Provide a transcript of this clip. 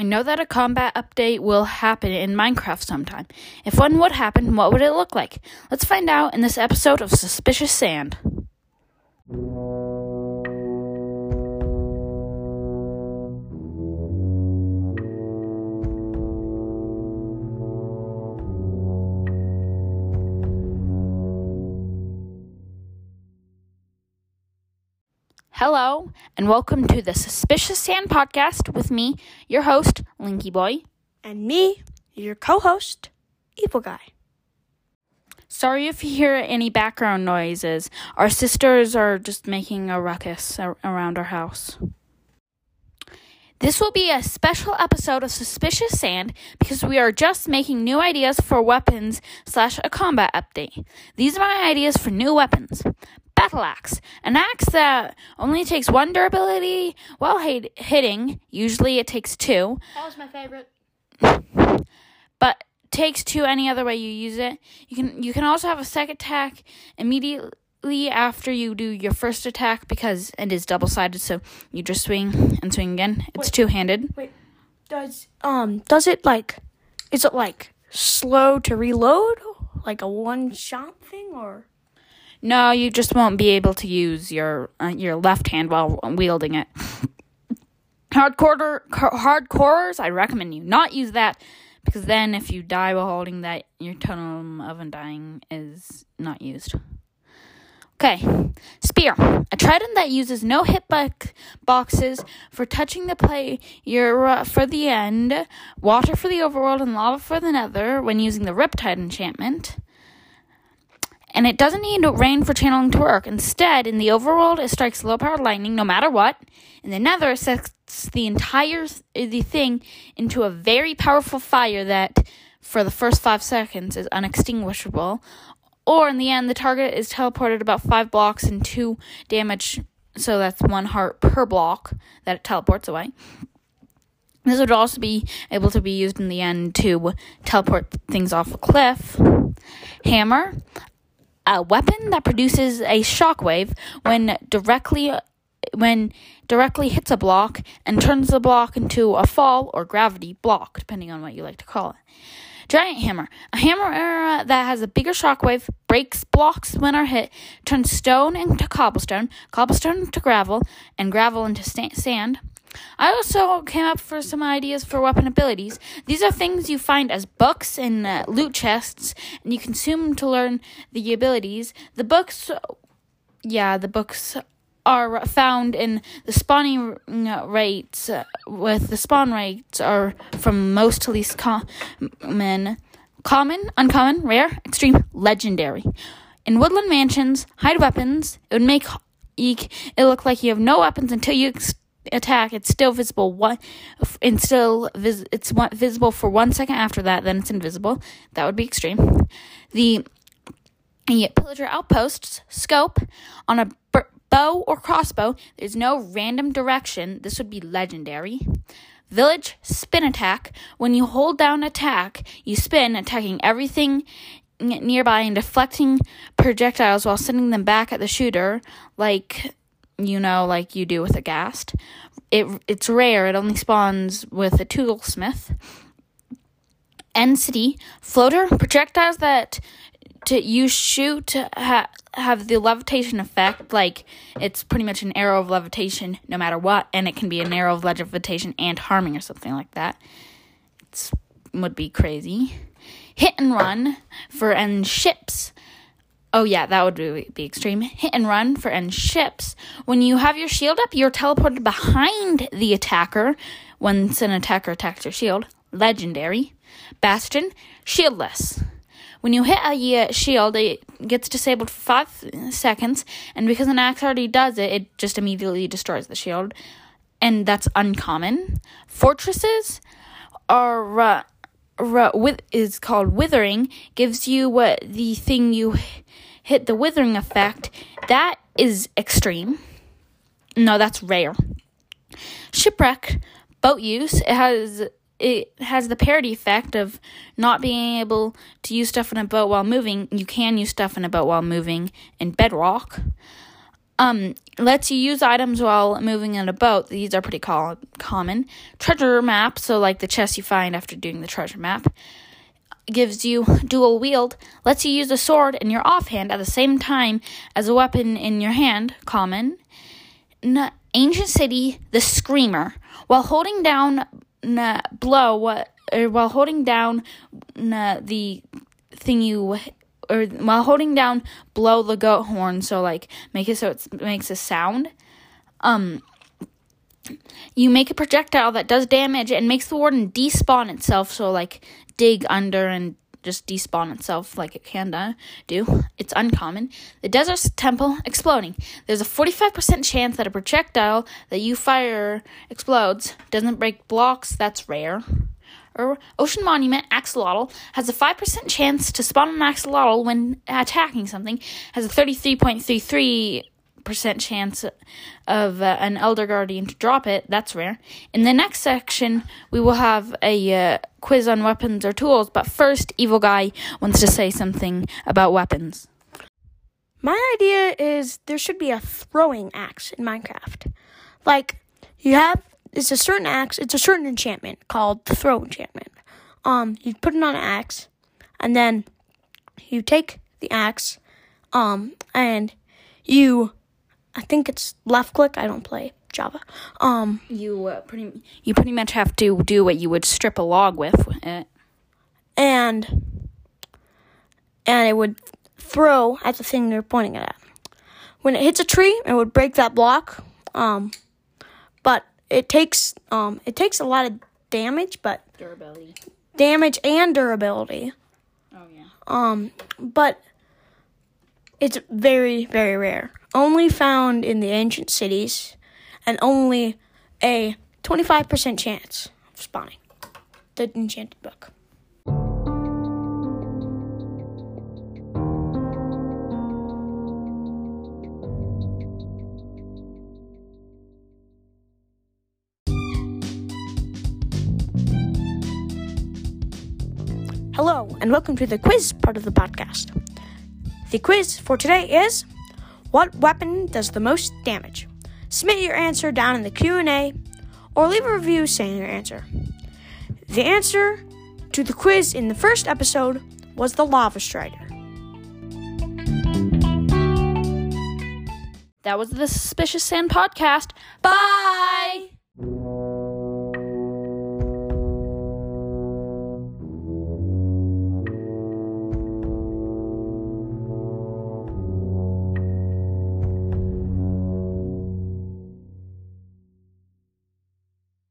I know that a combat update will happen in Minecraft sometime. If one would happen, what would it look like? Let's find out in this episode of Suspicious Sand. Hello, and welcome to the Suspicious Sand podcast with me, your host, Linky Boy. And me, your co host, Evil Guy. Sorry if you hear any background noises. Our sisters are just making a ruckus ar- around our house. This will be a special episode of Suspicious Sand because we are just making new ideas for weapons slash a combat update. These are my ideas for new weapons. Battle Axe. An axe that only takes one durability while hit- hitting. Usually it takes two, That was my favorite. but takes two any other way you use it. You can you can also have a second attack immediately after you do your first attack because it is double sided, so you just swing and swing again. It's two handed. Wait, does um does it like is it like slow to reload, like a one shot thing, or No, you just won't be able to use your uh, your left hand while wielding it. Hardcore hardcorers, I recommend you not use that because then if you die while holding that, your totem of undying is not used. Okay, spear, a trident that uses no hitbox boxes for touching the player uh, for the end, water for the overworld, and lava for the nether when using the Riptide enchantment and it doesn't need rain for channeling to work. Instead, in the overworld, it strikes low powered lightning no matter what. In the nether, it sets the entire the thing into a very powerful fire that, for the first five seconds, is unextinguishable. Or in the end, the target is teleported about five blocks and two damage, so that's one heart per block that it teleports away. This would also be able to be used in the end to teleport things off a cliff. Hammer, a weapon that produces a shockwave when directly when directly hits a block and turns the block into a fall or gravity block, depending on what you like to call it. Giant hammer, a hammer that has a bigger shockwave, breaks blocks when are hit, turns stone into cobblestone, cobblestone into gravel, and gravel into sta- sand. I also came up for some ideas for weapon abilities. These are things you find as books in uh, loot chests, and you consume to learn the abilities. The books, yeah, the books are found in the spawning rates, uh, with the spawn rates are from most to least common, common, uncommon, rare, extreme, legendary. In woodland mansions, hide weapons. It would make it look like you have no weapons until you ex- attack. It's still visible one, and still vis- it's one, visible for one second after that. Then it's invisible. That would be extreme. The pillager outposts scope on a b- bow or crossbow. There's no random direction. This would be legendary. Village spin attack. When you hold down attack, you spin, attacking everything nearby and deflecting projectiles while sending them back at the shooter, like you know, like you do with a ghast. It it's rare. It only spawns with a toolsmith. End city floater projectiles that to you shoot ha- have the levitation effect. Like it's pretty much an arrow of levitation, no matter what, and it can be an arrow of levitation and harming or something like that. It's would be crazy. Hit and run for end ships. Oh yeah, that would be, be extreme. Hit and run for end ships. When you have your shield up, you're teleported behind the attacker once an attacker attacks your shield. Legendary. Bastion, shieldless. When you hit a shield, it gets disabled for five seconds, and because an axe already does it, it just immediately destroys the shield, and that's uncommon. Fortresses are uh, with is called withering. Gives you what the thing you hit the withering effect. That is extreme. No, that's rare. Shipwreck boat use. It has it has the parity effect of not being able to use stuff in a boat while moving. You can use stuff in a boat while moving in Bedrock. Um, lets you use items while moving in a boat. These are pretty co- common. Treasure map, so like the chest you find after doing the treasure map. Gives you dual wield, lets you use a sword in your offhand at the same time as a weapon in your hand. Common. N- ancient city, the screamer. While holding down n- blow, what while holding down n- the thing you or while holding down blow the goat horn so like make it so it makes a sound um you make a projectile that does damage and makes the warden despawn itself so like dig under and just despawn itself like it can do. It's uncommon. The desert temple exploding. There's a 45% chance that a projectile that you fire explodes. Doesn't break blocks. That's rare. Or Ocean Monument Axolotl has a 5% chance to spawn an axolotl when attacking something. Has a 33.33 percent chance of uh, an elder guardian to drop it. That's rare. In the next section, we will have a uh, quiz on weapons or tools. But first, evil guy wants to say something about weapons. My idea is there should be a throwing axe in Minecraft. Like you have it's a certain axe, it's a certain enchantment called the throw enchantment. Um you put it on an axe and then you take the axe um and you I think it's left click. I don't play Java. Um You uh, pretty you pretty much have to do what you would strip a log with. Uh, and and it would throw at the thing you're pointing it at. When it hits a tree, it would break that block. Um, but it takes um it takes a lot of damage, but durability. damage and durability. Oh yeah. Um, but it's very very rare. Only found in the ancient cities, and only a twenty five percent chance of spawning. The enchanted book. Hello, and welcome to the quiz part of the podcast. The quiz for today is what weapon does the most damage? Submit your answer down in the Q&A or leave a review saying your answer. The answer to the quiz in the first episode was the Lava Strider. That was the Suspicious Sand podcast. Bye.